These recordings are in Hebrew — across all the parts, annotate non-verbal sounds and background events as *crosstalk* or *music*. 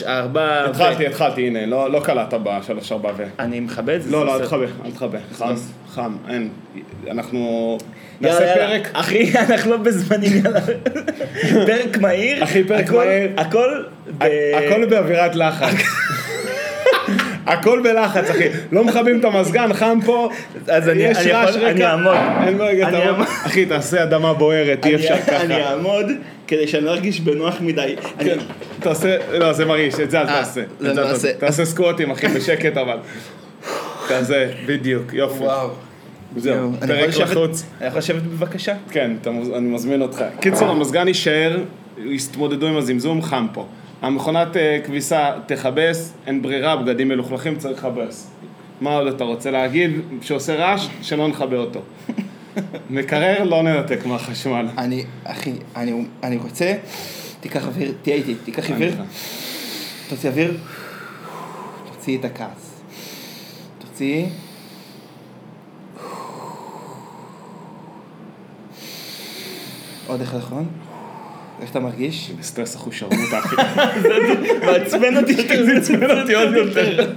שלוש, ארבע... ו- התחלתי, התחלתי, הנה, לא לא קלעת בשלוש ארבע ו... אני מכבד את זה. לא, לא, אל תחבא, אל תחבא. חם, חם, אין. אנחנו נעשה. פרק. אחי, *laughs* אנחנו לא בזמנים, יאללה. *laughs* פרק מהיר. אחי, פרק מהיר. הכל... ב- הכל באווירת לחץ. *laughs* הכל בלחץ, אחי. לא מכבים את המזגן, חם פה. אז אני- יש אני רעש יכול- אני. אעמוד. אין בעיה, תעמוד. אעמוד. אחי, תעשה אדמה בוערת, אי אפשר ככה. אני אעמוד כדי שאני לא ארגיש בנוח מדי. כן, תעשה, לא, זה מרעיש, את זה אל אה, תעשה. זה את זה אל נעשה. תעשה. תעשה סקווטים, אחי, בשקט אבל. תעשה, בדיוק, יופי. וואו. זהו, פרק לחוץ. אני יכול לשבת בבקשה? כן, אתה אני מזמין אותך. קיצור, המזגן יישאר, יתמודדו עם הזמזום, חם פה. המכונת אה, כביסה תכבס, אין ברירה, בגדים מלוכלכים, צריך לכבס. מה עוד אתה רוצה להגיד? שעושה רעש, שלא נכבה אותו. *laughs* מקרר, לא ננתק מהחשמל. אני, אחי, אני, אני רוצה, תיקח אוויר, תהיה איתי, תיקח אוויר. תוציא אוויר, תוציא את הכעס. תוציא. עוד אחד אחרון. איך אתה מרגיש? בסטרס אחושרמוטה, אחי. מעצבן אותי שאתה מעצבן אותי עוד יותר.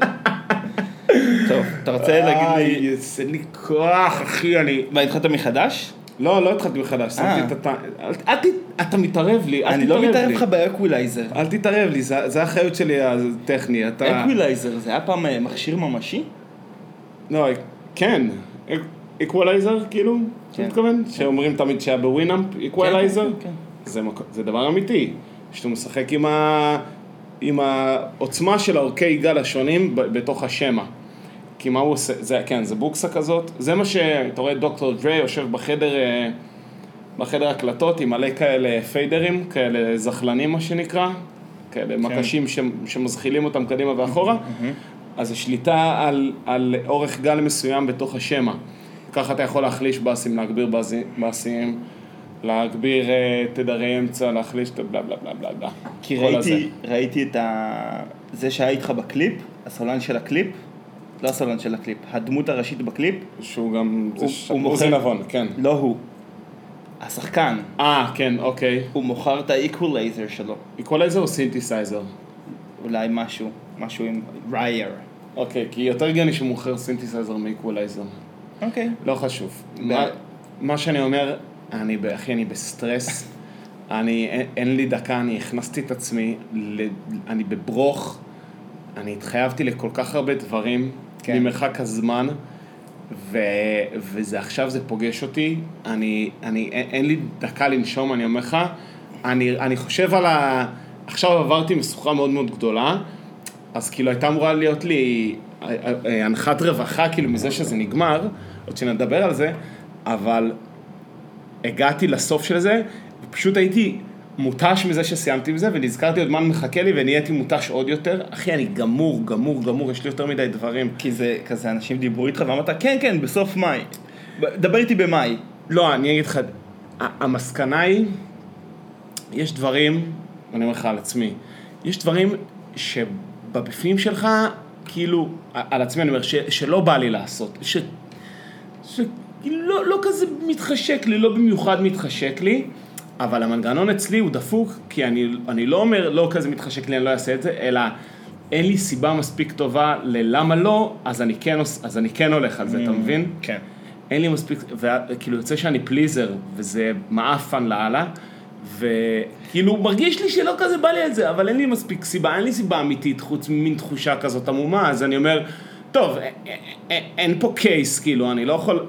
טוב, אתה רוצה להגיד לי... איי, אין לי כוח, אחי, אני... מה, התחלת מחדש? לא, לא התחלתי מחדש, שמתי אה. את הטעם. אל- אל ת... אתה מתערב לי, אל אני לא מתערב לי. לך באקווילייזר. אל תתערב לי, זה זה האחריות שלי הטכני, אתה... אקווילייזר זה היה פעם אה, מכשיר ממשי? לא, כן. אקוולייזר, כאילו? כן. אתה מתכוון? שאומרים תמיד שהיה ב Winamp, equalizer? כן, כן, זה מק- זה דבר אמיתי. שאתה משחק עם ה... עם העוצמה של עורכי גל השונים ב- בתוך השמע. כי מה הוא עושה? זה, כן, זה בוקסה כזאת. זה מה ש... אתה רואה דוקטור דריי יושב בחדר, אה, בחדר הקלטות עם מלא כאלה פיידרים, כאלה זחלנים מה שנקרא, כאלה מקשים ש, שמזחילים אותם קדימה ואחורה. אז זה שליטה על, על אורך גל מסוים בתוך השמע. ככה אתה יכול להחליש באסים, להגביר באסים- באסים, להגביר אה, תדרי אמצע, להחליש את הבלה בלה בלה בלה בלה. כי. ראיתי, ראיתי את ה... זה שהיה איתך בקליפ, הסולן של הקליפ, לא הסולן של הקליפ, הדמות הראשית בקליפ, שהוא גם... הוא- זה ש- הוא עוזי מוכר- נבון, כן. לא הוא. השחקן, אה, כן, אוקיי. הוא מוכר את האיקוולייזר שלו. איקוולייזר או סינתסייזר? אולי משהו, משהו עם rare. אוקיי, כי יותר הגיוני שהוא מוכר סינתסייזר מאיקוולייזר. אוקיי. לא חשוב. מה, מה שאני אומר, אני, אחי, אני בסטרס. אני, אין, אין לי דקה, אני הכנסתי את עצמי, ל, אני בברוך, אני התחייבתי לכל כך הרבה דברים כן. ממרחק הזמן, ו, וזה עכשיו, זה פוגש אותי, אני, אני, אין, אין לי דקה לנשום, אני אומר לך, אני, אני חושב על ה... עכשיו עברתי משוכה מאוד מאוד גדולה, אז כאילו הייתה אמורה להיות לי אה, אה, הנחת רווחה כאילו מזה שזה נגמר, עוד שנדבר על זה, אבל הגעתי לסוף של זה, ופשוט הייתי מותש מזה שסיימתי עם זה, ונזכרתי עוד מה מחכה לי, ונהייתי מותש עוד יותר. אחי, אני גמור, גמור, גמור, יש לי יותר מדי דברים. כי זה כזה, אנשים דיברו איתך ואמרת, כן, כן, בסוף מאי. דבר איתי במאי. לא, אני אגיד לך, המסקנה היא, יש דברים, אני אומר לך על עצמי, יש דברים שבפנים שלך, כאילו, על עצמי אני אומר, ש, שלא בא לי לעשות, ש... שלא לא כזה מתחשק לי, לא במיוחד מתחשק לי, אבל המנגנון אצלי הוא דפוק, כי אני, אני לא אומר לא כזה מתחשק לי, אני לא אעשה את זה, אלא אין לי סיבה מספיק טובה ללמה לא, אז אני כן, אז אני כן הולך על זה, אתה מבין? כן. אין לי מספיק, וכאילו יוצא שאני פליזר, וזה מעפן לאללה, וכאילו מרגיש לי שלא כזה בא לי על זה, אבל אין לי מספיק סיבה, אין לי סיבה אמיתית חוץ ממין תחושה כזאת עמומה, אז אני אומר, טוב, אין פה קייס, כאילו, אני לא יכול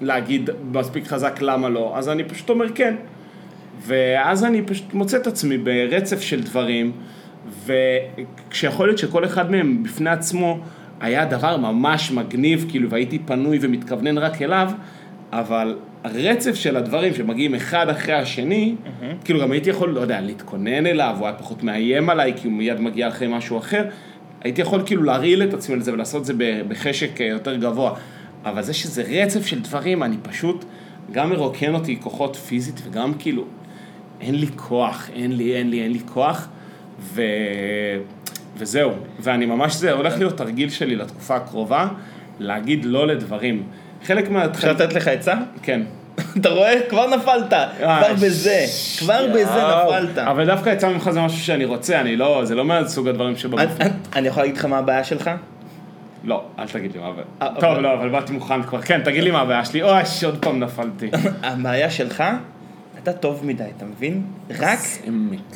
להגיד מספיק חזק למה לא, אז אני פשוט אומר כן. ואז אני פשוט מוצא את עצמי ברצף של דברים, וכשיכול להיות שכל אחד מהם בפני עצמו היה דבר ממש מגניב, כאילו, והייתי פנוי ומתכוונן רק אליו, אבל הרצף של הדברים שמגיעים אחד אחרי השני, כאילו גם הייתי יכול, לא יודע, להתכונן אליו, הוא היה פחות מאיים עליי, כי הוא מיד מגיע אחרי משהו אחר, הייתי יכול כאילו להרעיל את עצמי לזה ולעשות את זה בחשק אה, יותר גבוה. אבל זה שזה רצף של דברים, אני פשוט, גם מרוקן אותי כוחות פיזית וגם כאילו, אין לי כוח, אין לי, אין לי, אין לי כוח, ו... וזהו. ואני ממש, זה הולך להיות תרגיל שלי לתקופה הקרובה, להגיד לא לדברים. חלק מה... אפשר לתת לך עצה? כן. *laughs* אתה רואה? כבר נפלת. כבר בזה. כבר בזה. נפלת. אבל דווקא יצא ממך זה משהו שאני רוצה, אני לא, זה לא מהסוג הדברים שבגוף. אני יכול להגיד לך מה הבעיה שלך? לא, אל תגיד לי מה הבעיה. אה, טוב, לא, אבל באתי מוכן כבר. כן, תגיד לי מה הבעיה שלי. אוי, עוד פעם נפלתי. *laughs* הבעיה שלך, אתה טוב מדי, אתה מבין? רק.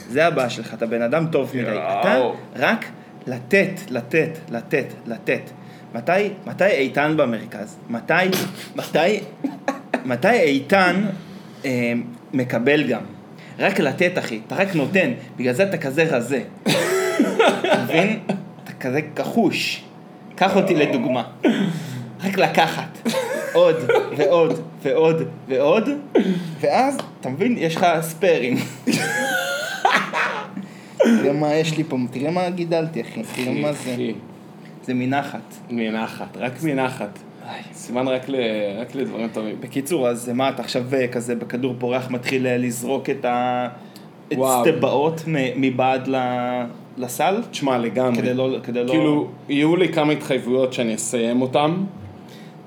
זה הבעיה שלך, אתה בן אדם טוב מדי. אתה רק לתת, לתת, לתת, לתת. מתי, מתי איתן במרכז? מתי, מתי, מתי איתן אה, מקבל גם? רק לתת, אחי, אתה רק נותן, בגלל זה אתה כזה רזה. אתה מבין? אתה כזה כחוש. קח אותי לדוגמה. רק לקחת. עוד, ועוד, ועוד, ועוד, ואז, אתה מבין? יש לך ספיירים. תראה מה יש לי פה, תראה מה גידלתי, אחי. תראה מה זה. זה מנחת. מנחת, רק מנחת. סימן רק ל- רק לדברים טובים. בקיצור, אז מה, אתה עכשיו כזה בכדור פורח מתחיל לזרוק את ה... את. סטבעות מבעד ל- לסל? תשמע, לגמרי. כדי לא... כדי לא... כאילו, יהיו לי כמה התחייבויות שאני אסיים אותן,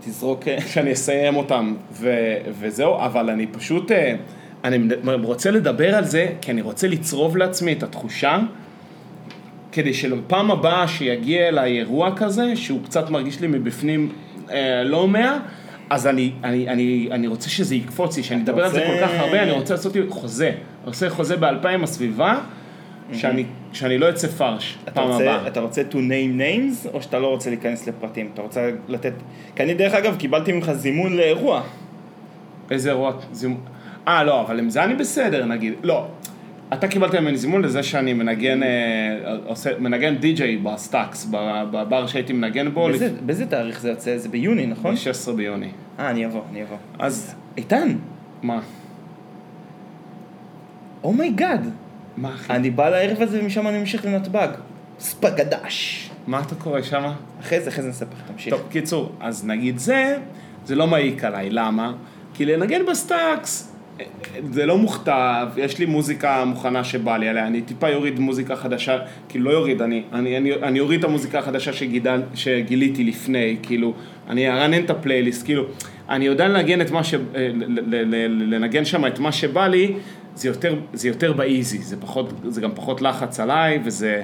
תזרוק... *laughs* שאני אסיים אותן, ו- וזהו, אבל אני פשוט, אה, אני רוצה לדבר על זה, כי אני רוצה לצרוב לעצמי את התחושה, כדי שלפעם הבאה שיגיע אליי אירוע כזה, שהוא קצת מרגיש לי מבפנים אה, לא מאה, אז אני, אני, אני, אני רוצה שזה יקפוץ לי, שאני אדבר על זה רוצה- כל כך הרבה, אני רוצה לעשות חוזה. עושה חוזה באלפיים הסביבה, שאני, שאני לא אצא פרש פעם הבאה. אתה רוצה to name names, או שאתה לא רוצה להיכנס לפרטים? אתה רוצה לתת... כי אני דרך אגב קיבלתי ממך זימון לאירוע. איזה אירוע זימון? אה, לא, אבל עם זה אני בסדר, נגיד. לא. אתה קיבלת ממני זימון לזה שאני מנגן, אה, עושה, מנגן די-ג'יי בסטאקס, בבר שהייתי מנגן בו, באיזה, באיזה תאריך זה יוצא? זה ביוני, נכון? ב-16 ביוני. אה, אני אבוא, אני אבוא. אז, איתן, מה? oh my god. מה אחי? אני בא לערב הזה ומשם אני ממשיך לנתב"ג. ספגדש. מה אתה קורא שמה? אחרי זה, אחרי זה נספר, תמשיך. טוב, קיצור, אז נגיד זה, זה לא מעיק עליי, למה? כי לנגן בסטאקס, אה, זה לא מוכתב, יש לי מוזיקה מוכנה שבא לי עליה, אני טיפה יוריד מוזיקה חדשה, כאילו לא יוריד, אני, אני, אני, אני אוריד את המוזיקה החדשה שגידל, שגיליתי לפני, כאילו, אני ארענן את הפלייליסט, כאילו, אני יודע לנגן את מה ש... ל- לנגן שם את מה שבא לי, זה יותר, זה יותר ב easy, זה פחות, זה גם פחות לחץ עליי, וזה...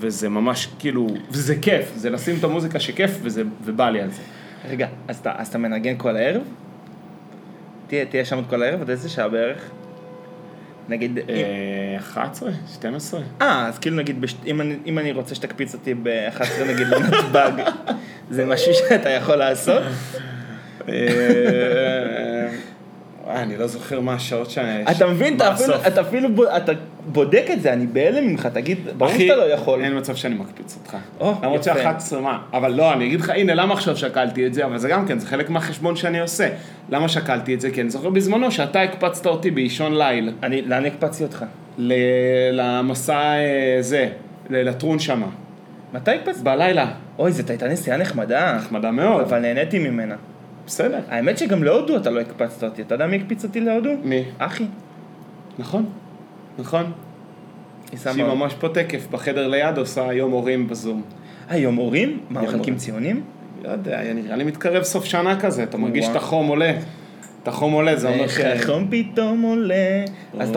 וזה ממש כאילו, וזה כיף, זה לשים את המוזיקה שכיף וזה, ובא לי על זה. רגע, אז אתה, אז אתה מנגן כל הערב? תהיה, תהיה שם את כל הערב? עד איזה שעה בערך? נגיד, אה, 11? 12? אה, אז כאילו נגיד, בש... אם, אני, אם אני רוצה שתקפיץ אותי ב-11 נגיד לנתב"ג, *laughs* זה משהו שאתה יכול לעשות? אה, אני לא זוכר מה השעות שאני... אתה מבין, אתה אפילו. אתה אפילו ב... אתה בודק את זה, אני בהלם ממך, תגיד, ברור שאתה לא יכול. אין מצב שאני מקפיץ אותך. או, למרות יפה. ש-11 מה, אבל לא, אני אגיד לך, הנה, למה עכשיו שקלתי את זה, אבל זה גם כן, זה חלק מהחשבון שאני עושה. למה שקלתי את זה? כי אני זוכר בזמנו שאתה הקפצת אותי באישון ליל, אני, לאן הקפצתי אותך? ל- למסע אה, זה, לטרון שמה. מתי הקפצת? בלילה. אוי, זו הייתה נסיעה נחמדה. נחמדה מאוד. אבל נהניתי ממנה. בסדר. האמת שגם להודו אתה לא הקפצת אותי. אתה יודע מי הקפיץ אותי להודו? מי? אחי. נכון. נכון. היא שהיא שמה... ממש פה תקף בחדר ליד עושה יום הורים בזום. אה, יום הורים? מה, מחלקים. ציונים? לא יודע, נראה לי מתקרב סוף שנה כזה, אתה מרגיש. את החום עולה. את החום עולה, זה אומר ש... איך החום פתאום עולה. אז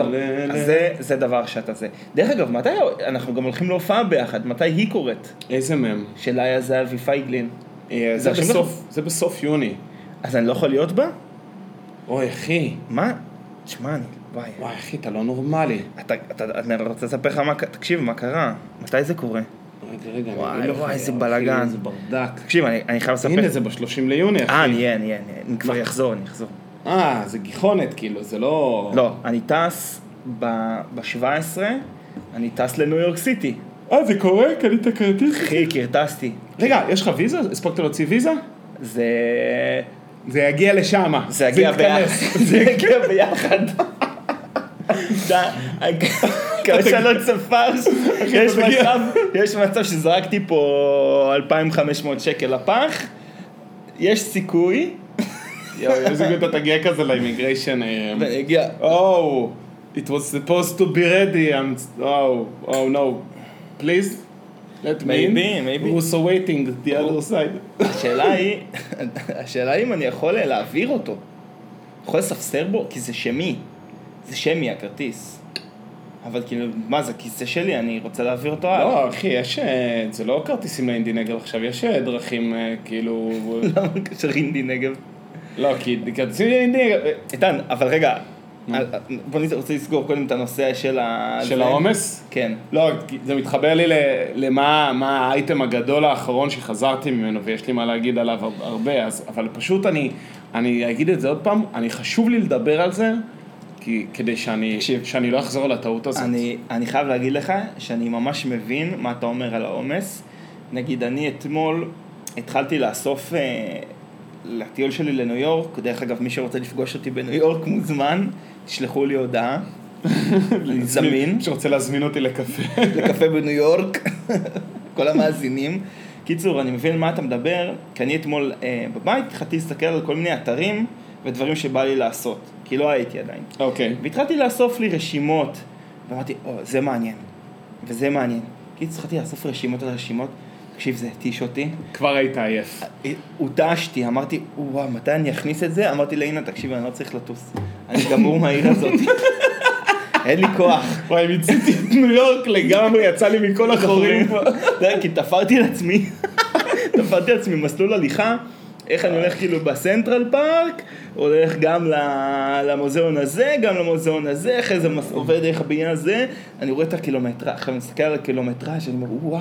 זה- דבר שאתה זה. דרך אגב, מתי אנחנו גם הולכים להופעה ביחד? מתי היא קורית? איזה מהם? של איה זהבי פייגלין. אה, זה בסוף יוני. אז אני לא יכול להיות בה? אוי, אחי. מה? שמע, אני... וואי. וואי, אחי, אתה לא נורמלי. אתה, אתה, אני רוצה לספר לך מה, תקשיב, מה קרה? מתי זה קורה? רגע, רגע, וואי, וואי, איזה בלאגן. איזה ברדק. תקשיב, אני, אני חייב לספר... הנה, זה ב-30 ליוני, אחי. אה, אני אהיה. אני כבר אחזור, אני אחזור. אה, זה גיחונת, כאילו, זה לא... לא, אני טס ב-17, אני טס לניו יורק סיטי. אה, זה קורה? קנית כרטיס? אחי, כרטסתי. רגע, יש לך ויזה? הספקת להוציא ויזה? זה... זה יגיע לשם. *laughs* זה יגיע ביחד. זה יגיע ביחד. מקווה שאני לא צפרש, יש. מצב, שזרקתי פה 2,500 שקל לפח, יש סיכוי, יואו, איזה אתה תגיע כזה לאימיגריישן. ואני אגיע, Oh, it was supposed to be ready. I'm. Oh, oh no. Please, let me in. Maybe, maybe. We're also waiting the other side. השאלה היא, השאלה היא אם אני יכול להעביר אותו. יכול לספסר בו? כי זה שמי. זה שמי הכרטיס. אבל כאילו, מה זה כיסא שלי, אני רוצה להעביר אותו הלאה. לא, אחי, יש... אה, זה לא כרטיסים לאינדי נגב עכשיו, יש אה, דרכים, אה, כאילו... למה קשר אינדי נגב? לא, כי כרטיסים לאינדי נגב... איתן, אבל רגע, בוא נ- רוצה לסגור קודם את הנושא של ה... של. העומס? כן. לא, זה מתחבר לי למה מה האייטם הגדול האחרון שחזרתי ממנו, ויש לי מה להגיד עליו הר- הרבה, אז, אבל פשוט אני, אני אגיד את זה עוד פעם, אני חשוב לי לדבר על זה, כי, כדי שאני, תקשיב. שאני לא אחזור על הטעות הזאת. אני, אני חייב להגיד לך שאני ממש מבין מה אתה אומר על העומס. נגיד, אני אתמול התחלתי לאסוף אה, לטיול שלי לניו יורק, דרך אגב, מי שרוצה לפגוש אותי בניו יורק מוזמן, תשלחו לי הודעה, *laughs* אני זמין, שרוצה להזמין אותי לקפה. *laughs* לקפה בניו יורק, *laughs* כל המאזינים. קיצור, אני מבין מה אתה מדבר, כי אני אתמול אה, בבית התחלתי להסתכל על כל מיני אתרים ודברים שבא לי לעשות, כי לא הייתי עדיין. אוקיי. והתחלתי לאסוף לי רשימות, ואמרתי, או, זה מעניין, וזה מעניין. קיצור, התחלתי לאסוף רשימות על רשימות, תקשיב, זה התיש אותי. כבר היית עייף. הותשתי, אמרתי, וואו, מתי אני אכניס את זה? אמרתי לאינה, תקשיב, אני לא צריך לטוס. אני גמור מהעיר הזאת. *laughs* אין לי כוח. וואי, מיציתי את ניו יורק לגמרי, יצא לי מכל החורים. אתה יודע, כי תפרתי לעצמי, *laughs* תפרתי לעצמי מסלול הליכה, איך אני הולך כאילו בסנטרל פארק, הולך גם למוזיאון הזה, גם למוזיאון הזה, אחרי זה עובד דרך הבניין הזה, אני רואה את הקילומטרה, עכשיו אני מסתכל על הקילומטראז' אני אומר, וואו,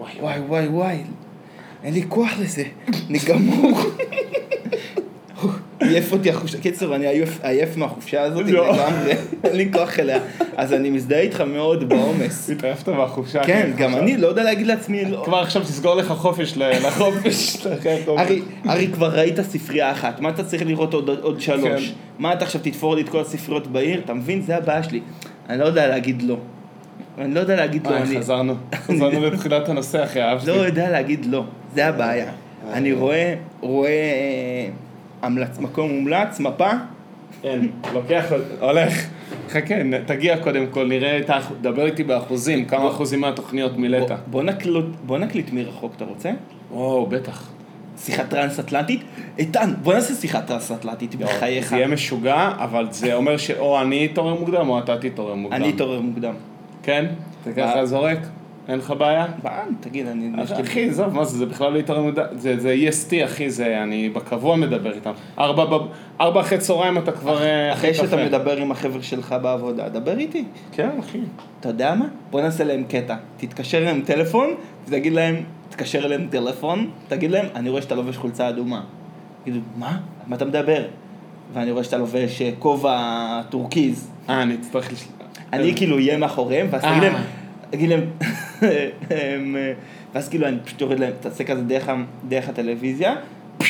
וואי וואי וואי וואי, אין לי כוח לזה, אני גמור. עייף אותי החופשה, קיצור, אני עייף, עייף מהחופשה הזאת לא. לגמרי, אין לי כוח אליה, אז אני מזדהה איתך מאוד בעומס. התעייפת מהחופשה. כן, אחי, גם. אני לא יודע להגיד לעצמי, לא. כבר עכשיו תסגור לך חופש לחופש. *laughs* ארי, כבר ראית ספרייה אחת, מה אתה צריך לראות עוד, עוד שלוש? כן. מה אתה עכשיו תתפור לי את כל הספריות בעיר? אתה מבין? זה הבעיה שלי. אני לא יודע להגיד לא. אני לא יודע להגיד לא. וואי, אני חזרנו. *laughs* חזרנו לתחילת הנושא אחרי האב לא. יודע להגיד לא. זה הבעיה. אני רואה, רואה אה, המלץ, מקום מומלץ, מפה, אין, לוקח, הולך. חכה, תגיע קודם כל, נראה. דבר איתי באחוזים, כמה אחוזים מהתוכניות מילאת. בוא- נקליט מרחוק, אתה רוצה? וואו, בטח. שיחה טרנס-אטלנטית? איתן, בוא נעשה שיחה טרנס-אטלנטית, בחייך. זה יהיה משוגע, אבל זה אומר שאו אני אתעורר מוקדם או אתה תתעורר מוקדם. אני אתעורר מוקדם. כן? ככה אה. זורק? אין לך בעיה? בען, תגיד, אני... לי- אחי, עזוב, מה זה, זה בכלל לא מוקדם, זה EST, אחי, זה, אני בקבוע מדבר איתם. ארבע אחרי צהריים אתה כבר... אה, אחרי שאתה. מדבר עם החבר'ה שלך בעבודה, דבר איתי. כן, אחי. אתה יודע מה? בוא נעשה להם קטע. תתקשר אליהם טלפון, ותגיד להם, תתקשר אליהם טלפון, תגיד להם, אני רואה שאתה לובש חולצה אדומה. תגידו, מה? מה אתה מדבר? ואני רואה שאתה לובש אה, כובע טורקיז. אה, אני אצטרך... אני כאילו אהיה מאחוריהם, ואז אה. תגיד להם, תגיד להם, הם, אה, ואז כאילו אני פשוט יורד להם, תעשה כזה דרך הטלוויזיה,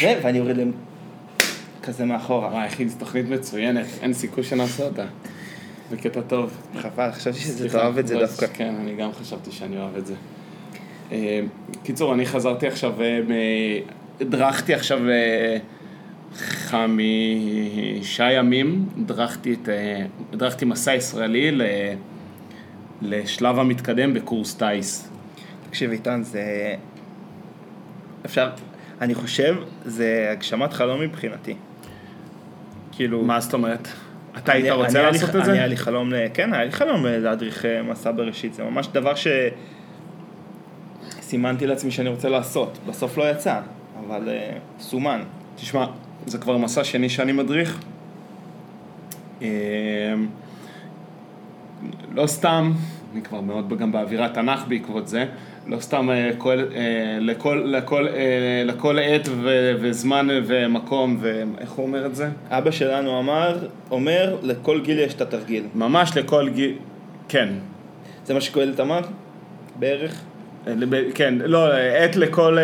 ואני יורד להם כזה מאחורה. וואי, אחי, זו תוכנית מצוינת, אין סיכוי שנעשה אותה. זה קטע טוב. חבל, חשבתי שזה תאהב את זה דווקא. כן, אני גם חשבתי שאני אוהב את זה. אה, קיצור, אני חזרתי עכשיו, אה, הדרכתי עכשיו אה, חמישה ימים, הדרכתי את, אה, הדרכתי מסע ישראלי ל- לשלב המתקדם בקורס טיס. תקשיב איתן, זה... אפשר... אני חושב, זה הגשמת חלום מבחינתי. כאילו... מה זאת אומרת? אתה היית אני- רוצה אני לעשות את אני היה זה? לי חלום, ל- כן, היה לי חלום להדריך אה, מסע בראשית, זה ממש דבר ש... סימנתי לעצמי שאני רוצה לעשות. בסוף לא יצא, אבל אה, סומן. תשמע, זה כבר מסע שני שאני מדריך. אה, לא סתם, אני כבר מאוד גם באווירת תנ"ך בעקבות זה, לא סתם אה, כל, אה, לכל, לכל, לכל עת ו- וזמן ומקום, ואיך הוא אומר את זה? אבא שלנו אמר, אומר, לכל גיל יש את התרגיל. ממש לכל גיל, כן, זה מה שקהלת אמר? בערך? כן, לא, עת לכל,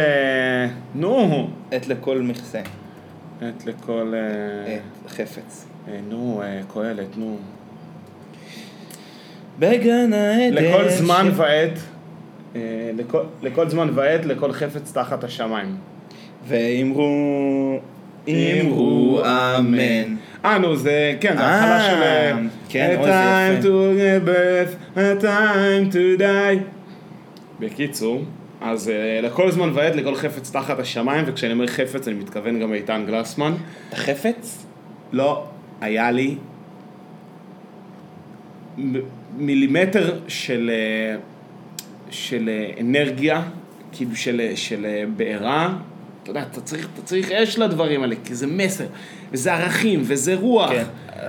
נו, עת לכל מכסה. עת לכל, אה, עת, חפץ. אה, נו, אה, קהלת, נו. בגן העדן. לכל זמן ועת, אה, לכל, לכל זמן ועת, לכל חפץ תחת השמיים. ואמרו... אמרו אמן. אה, נו, זה, כן, זה התחלה אה, של... אה, כן, A אוי, זה time יפה. to give birth, a time to die. בקיצור, אז אה, לכל זמן ועת, לכל חפץ תחת השמיים, וכשאני אומר חפץ, אני מתכוון גם לאיתן גלסמן. אתה חפץ? לא היה לי מ- מילימטר של, אה, של אה, אנרגיה, כאילו של, של בעירה. אתה יודע, אתה צריך, אתה צריך אש לדברים האלה, כי זה מסר, וזה ערכים, וזה רוח. כן.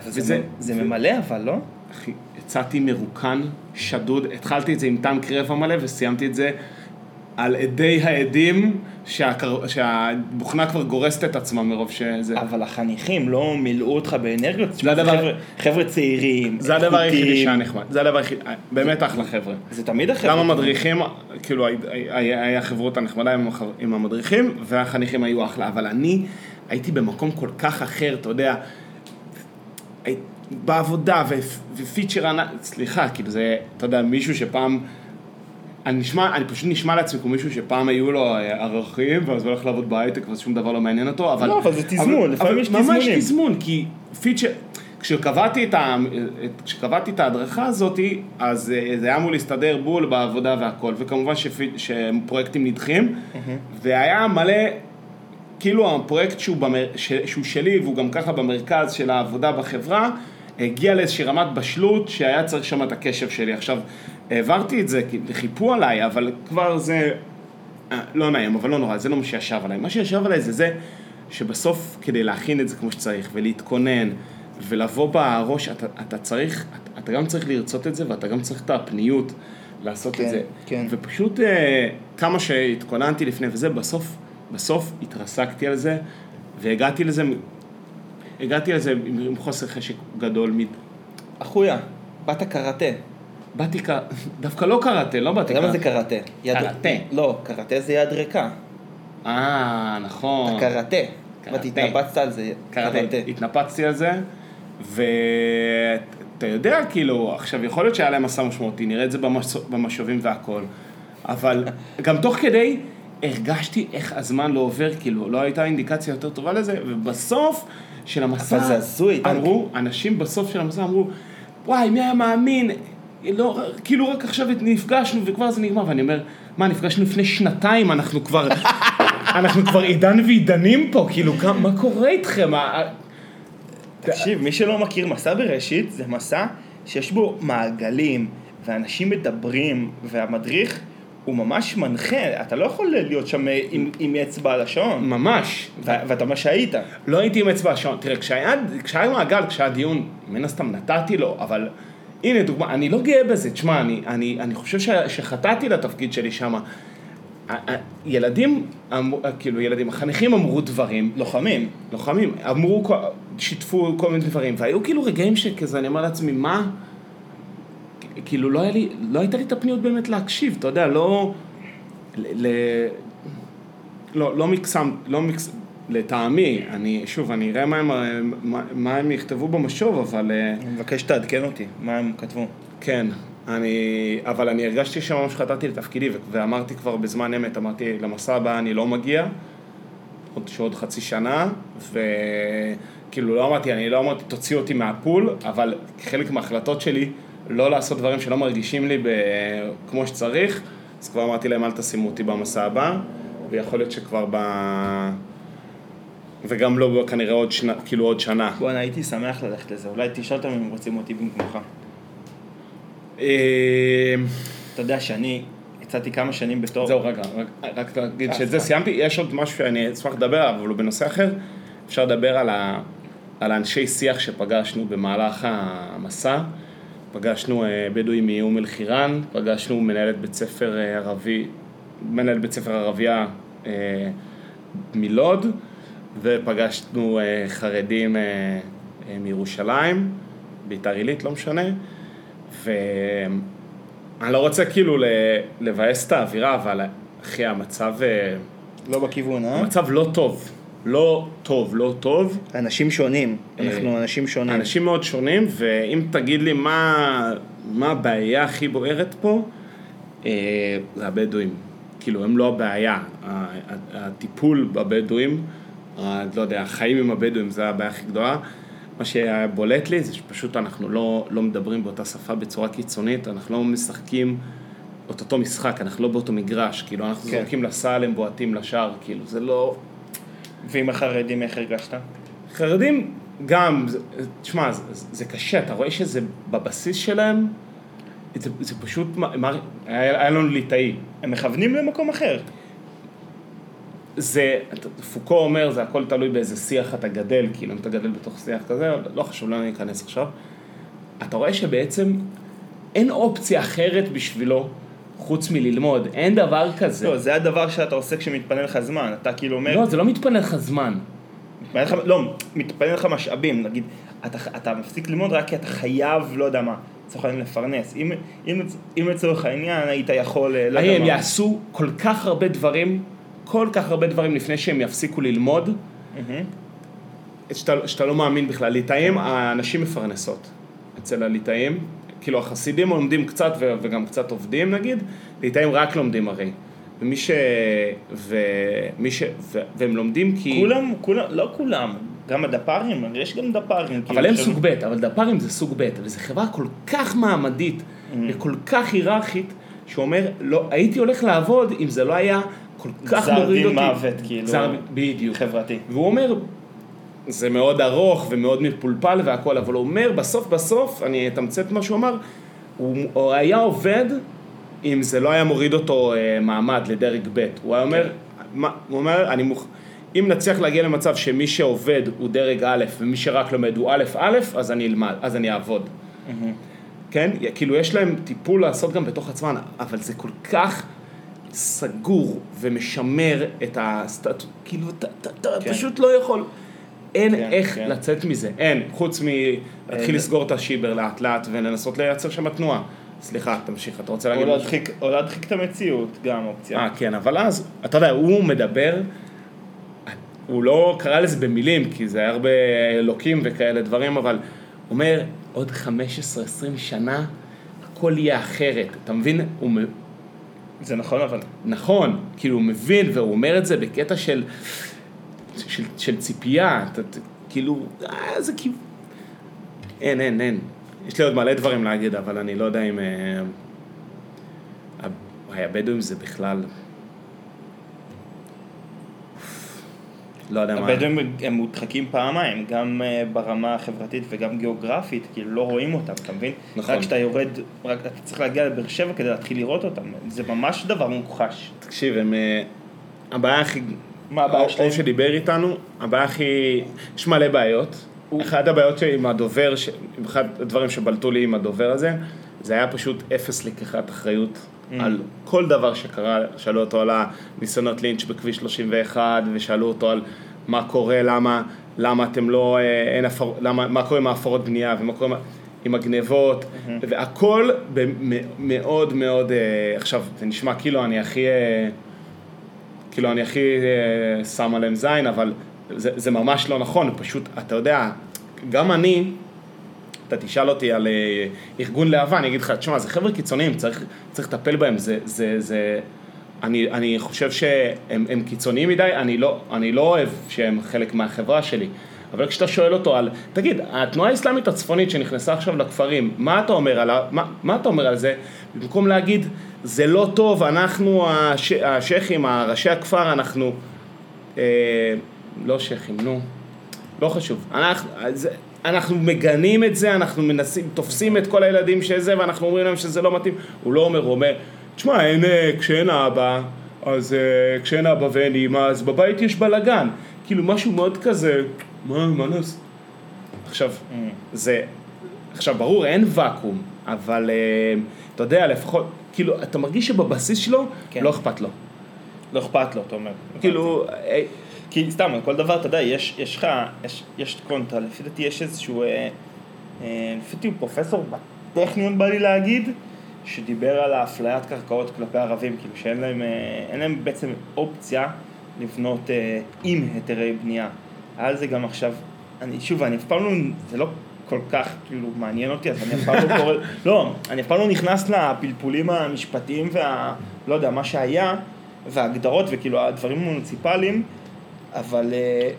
זה, וזה- זה ממלא אבל, לא? אחי, יצאתי מרוקן, שדוד, התחלתי את זה עם טנק רבע מלא וסיימתי את זה על עדי העדים שהקר... שהבוכנה כבר גורסת את עצמה מרוב שזה... אבל החניכים לא מילאו אותך באנרגיות. זה הדבר- חבר'ה, חבר'ה צעירים, זה הדבר היחידי. שהיה נחמד, זה הדבר היחידי, באמת אחלה חבר'ה. זה תמיד החבר'ה. גם המדריכים, כאילו היה- חברות הנחמדה עם המדריכים, והחניכים היו אחלה, אבל אני הייתי במקום כל כך אחר, אתה יודע, בעבודה ו- ופיצ'ר ענק, סליחה, כאילו זה, אתה יודע, מישהו שפעם, אני נשמע, אני פשוט נשמע לעצמי כמו מישהו שפעם היו לו אה, ערכים, ואז הוא הולך לעבוד בהייטק, ואז שום דבר לא מעניין אותו, אבל... לא, אבל זה תזמון, לפעמים יש ממש תזמונים. תזמון, כי פיצ'ר, כשקבעתי את, ה, כשקבעתי את ההדרכה הזאת, אז אה, זה היה אמור להסתדר בול בעבודה והכל, וכמובן שפי, שפרויקטים נדחים, והיה מלא, כאילו הפרויקט שהוא, במר, ש, שהוא שלי והוא גם ככה במרכז של העבודה בחברה, הגיע לאיזושהי רמת בשלות שהיה צריך שם את הקשב שלי. עכשיו, העברתי את זה, חיפו עליי, אבל כבר זה אה, לא נעים, אבל לא נורא, זה לא מה שישב עליי. מה שישב עליי זה זה שבסוף כדי להכין את זה כמו שצריך ולהתכונן ולבוא בראש, אתה, אתה צריך, אתה, אתה גם צריך לרצות את זה ואתה גם צריך את הפניות לעשות כן, את זה. כן. ופשוט אה, כמה שהתכוננתי לפני וזה, בסוף, בסוף התרסקתי על זה והגעתי לזה, הגעתי לזה עם, עם חוסר חשק גדול. מ- אחויה, באת קראטה. באתי כ... *laughs* דווקא לא קראטה, לא באתי אתה יודע מה זה קראטה? יד- קראטה. לא, קראטה זה יד ריקה. אה, נכון. הקראטה. קראטה. ואתה התנפצת על זה, קראטה. קראטה. התנפצתי על זה, ואתה יודע, כאילו, עכשיו יכול להיות שהיה להם מסע משמעותי, נראה את זה במש... במשובים והכל, אבל *laughs* גם תוך כדי הרגשתי איך הזמן לא עובר, כאילו, לא הייתה אינדיקציה יותר טובה לזה, ובסוף של המסע, אבל זה הזוי. אמרו, אנשים בסוף של המסע אמרו, וואי, מי היה מאמין? לא, כאילו רק עכשיו נפגשנו וכבר זה נגמר, ואני אומר, מה, נפגשנו לפני שנתיים, אנחנו כבר, *laughs* אנחנו כבר עידן ועידנים פה, כאילו, מה קורה איתכם? תקשיב, מי שלא מכיר מסע בראשית, זה מסע שיש בו מעגלים, ואנשים מדברים, והמדריך הוא ממש מנחה, אתה לא יכול להיות שם עם, עם אצבע על השעון, ממש. ו- ואתה מה שהיית. לא הייתי עם אצבע השעון. תראה, כשהיה, כשהיה מעגל, כשהיה דיון, מן הסתם נתתי לו, אבל הנה דוגמה, אני לא גאה בזה. תשמע, אני, אני, אני חושב ש, שחטאתי לתפקיד שלי שם. ילדים, כאילו ילדים, החניכים אמרו דברים, לוחמים. לוחמים, אמרו, שיתפו כל מיני דברים, והיו כאילו רגעים שכזה, אני אומר לעצמי, מה? כאילו לא, היה לי, לא הייתה לי את הפניות באמת להקשיב, אתה יודע, לא... ל, ל, לא, לא מקסם, לא מקס... לטעמי, אני, שוב, אני אראה מה הם, מה, מה הם יכתבו במשוב, אבל אה, אני מבקש שתעדכן אותי, מה הם כתבו. כן, אני, אבל אני הרגשתי שממש חטאתי לתפקידי, ואמרתי כבר בזמן אמת, אמרתי, למסע הבא אני לא מגיע, עוד שעוד חצי שנה, וכאילו לא אמרתי, אני לא אמרתי, תוציא אותי מהפול, אבל חלק מההחלטות שלי, לא לעשות דברים שלא מרגישים לי ב... כמו שצריך, אז כבר אמרתי להם, אל תשימו אותי במסע הבא, ויכול להיות שכבר ב... וגם לא כנראה עוד שנה, כאילו עוד שנה. בואנה, הייתי שמח ללכת לזה, אולי תשאל אותם אם הם רוצים אותי במקומך. אה, אתה יודע שאני יצאתי כמה שנים בתור... זהו, רגע, רק, להגיד אה, שאת זה. סיימתי, יש עוד משהו שאני אשמח לדבר עליו, אבל הוא בנושא אחר. אפשר לדבר על, ה, על האנשי שיח שפגשנו במהלך המסע. פגשנו אה, בדואים מאום אל-חיראן, פגשנו מנהלת בית ספר אה, ערבי, מנהלת בית ספר ערבייה אה, מלוד, ופגשנו חרדים מירושלים, ביתר עילית, לא משנה. ואני לא רוצה כאילו לבאס את האווירה, אבל אחי, המצב, לא בכיוון, אה? המצב לא טוב. לא טוב, לא טוב. אנשים שונים, אה, אנחנו אנשים שונים. אנשים מאוד שונים, ואם תגיד לי מה, מה הבעיה הכי בוערת פה, אה, זה הבדואים. כאילו, הם לא הבעיה. הטיפול בבדואים, לא יודע, החיים עם הבדואים זה הבעיה הכי גדולה. מה שבולט לי זה שפשוט אנחנו לא, לא מדברים באותה שפה בצורה קיצונית, אנחנו לא משחקים את אותו משחק, אנחנו לא באותו מגרש, כאילו אנחנו כן. זורקים לסל, הם בועטים לשער, כאילו זה לא... ועם החרדים איך הרגשת? חרדים, גם, תשמע, זה, זה קשה, אתה רואה שזה בבסיס שלהם, זה, זה פשוט, מה- מה- היה, היה לנו ליטאי. הם מכוונים למקום אחר. זה, פוקו אומר, זה הכל תלוי באיזה שיח אתה גדל, כאילו אם אתה גדל בתוך שיח כזה, לא חשוב, לא ניכנס עכשיו. אתה רואה שבעצם אין אופציה אחרת בשבילו חוץ מללמוד, אין דבר כזה. לא, זה הדבר שאתה עושה כשמתפנה לך זמן. אתה כאילו אומר, לא, זה לא מתפנה לך זמן. מתפנה לך, לא, מתפנה לך משאבים, נגיד, אתה, אתה מפסיק ללמוד רק כי אתה חייב, לא יודע מה, לצורך העניין לפרנס. אם, אם, אם לצורך העניין היית יכול, אה, לא יודע הם מה. יעשו כל כך הרבה דברים, כל כך הרבה דברים לפני שהם יפסיקו ללמוד. שאתה, שאתה לא מאמין בכלל. ליטאים, האנשים מפרנסות. אצל הליטאים, כאילו החסידים לומדים קצת ו- וגם קצת עובדים נגיד, ליטאים רק לומדים הרי. ומי ש... ומי ש... ו... והם לומדים כי... כולם, כולם, לא כולם, גם הדפ"רים, יש גם דפ"רים. אבל כאילו, הם של- סוג ב', אבל דפ"רים זה סוג ב', וזו חברה כל כך מעמדית וכל כך היררכית, שאומר, לא, הייתי הולך לעבוד אם זה לא היה כל כך גזר מוריד דין אותי. מוות, כאילו. גזר- בדיוק. חברתי. והוא אומר, זה מאוד ארוך ומאוד מפולפל והכל, אבל הוא אומר, בסוף בסוף, אני אתמצת מה שהוא אמר, הוא, הוא היה עובד אם זה לא היה מוריד אותו אה, מעמד לדרג ב'. הוא היה אומר, מה, הוא אומר, אני מוכ... אם נצליח להגיע למצב שמי שעובד הוא דרג א' ומי שרק לומד הוא א' א', אז אני אלמד, אז אני אעבוד. כן? כאילו יש להם טיפול לעשות גם בתוך עצמם, אבל זה כל כך סגור ומשמר את הסטטוס, כאילו אתה כן. פשוט לא יכול, אין כן, איך כן. לצאת מזה, אין, חוץ מלהתחיל לסגור את השיבר לאט לאט ולנסות לייצר שם תנועה. סליחה, תמשיך, אתה רוצה להגיד משהו? או להדחיק את המציאות, גם אופציה. אה, כן, אבל אז, אתה יודע, הוא מדבר, הוא לא קרא לזה במילים, כי זה היה הרבה אלוקים וכאלה דברים, אבל הוא אומר, עוד 15-20 שנה, הכל יהיה אחרת. אתה מבין? הוא זה נכון, אבל... נכון, כאילו הוא מבין, והוא אומר את זה בקטע של, של, של ציפייה, אתה, אתה, כאילו, אה, זה כאילו... אין, אין, אין. יש לי עוד מלא דברים להגיד, אבל אני לא יודע אם... אה, הבדואים זה בכלל... לא יודע מה. הבדואים הם מודחקים פעמיים, גם אה, ברמה החברתית וגם גיאוגרפית, כאילו לא רואים אותם, אתה מבין? נכון. רק כשאתה יורד, רק אתה צריך להגיע לבאר שבע כדי להתחיל לראות אותם, זה ממש דבר מוכחש. תקשיב, הם... אה, הבעיה הכי... מה הבעיה שלהם? אור שדיבר איתנו, הבעיה הכי... יש מלא בעיות. אחת הבעיות עם הדובר, אחד הדברים שבלטו לי עם הדובר הזה, זה היה פשוט אפס לקיחת אחריות Mm. על כל דבר שקרה, שאלו אותו על הניסיונות לינץ' בכביש 31, ושאלו אותו על מה קורה, למה, למה אתם לא, אה, אין הפר... למה, מה קורה עם ההפרות בנייה, ומה קורה עם- עם הגנבות, Mm-hmm. והכל במ- מאוד מאוד, אה, עכשיו, זה נשמע כאילו אני הכי... אה, כאילו אני הכי אה, שם עליהם זין, אבל זה, זה ממש לא נכון, פשוט, אתה יודע, גם אני, אתה תשאל אותי על אה, ארגון להבה, אני אגיד לך, תשמע, זה חבר'ה קיצוניים, צריך, צריך לטפל בהם, זה, זה, זה, אני, אני חושב שהם הם קיצוניים מדי, אני לא, אני לא אוהב שהם חלק מהחברה שלי. אבל כשאתה שואל אותו על, תגיד, התנועה האסלאמית הצפונית שנכנסה עכשיו לכפרים, מה אתה אומר על, מה, מה אתה אומר על זה? במקום להגיד, זה לא טוב, אנחנו הש, השייחים, ראשי הכפר, אנחנו, אה, לא שייחים, נו, לא חשוב, אנחנו, זה, אנחנו מגנים את זה, אנחנו מנסים, תופסים את כל הילדים שזה, ואנחנו אומרים להם שזה לא מתאים, הוא לא אומר, הוא אומר, תשמע, אין, אה, כשאין אבא, אז אה, כשאין אבא ואין אמא, אז בבית יש בלאגן, כאילו משהו מאוד כזה, מה, מה נעשה? עכשיו, זה, עכשיו ברור, אין ואקום, אבל אה, אתה יודע, לפחות, כאילו, אתה מרגיש שבבסיס שלו, כן. לא אכפת לו. לא אכפת לו, אתה אומר. כאילו, אה, כי סתם, על כל דבר, אתה יודע, יש יש לך, יש- יש קונטרה, לפי דעתי יש איזשהו, אה, אה, לפי דעתי הוא פרופסור בטכניון בא לי להגיד, שדיבר על האפליית קרקעות כלפי ערבים, כאילו שאין להם, אה, להם בעצם אופציה לבנות אה, עם היתרי בנייה. היה על זה גם עכשיו, אני שוב, אני אף פעם לא, זה לא כל כך כאילו מעניין אותי, אז אני אף פעם לא קורא, לא, אני אף פעם לא נכנס לפלפולים המשפטיים וה, לא יודע, מה שהיה, וההגדרות וכאילו הדברים המוניציפליים, אבל אה,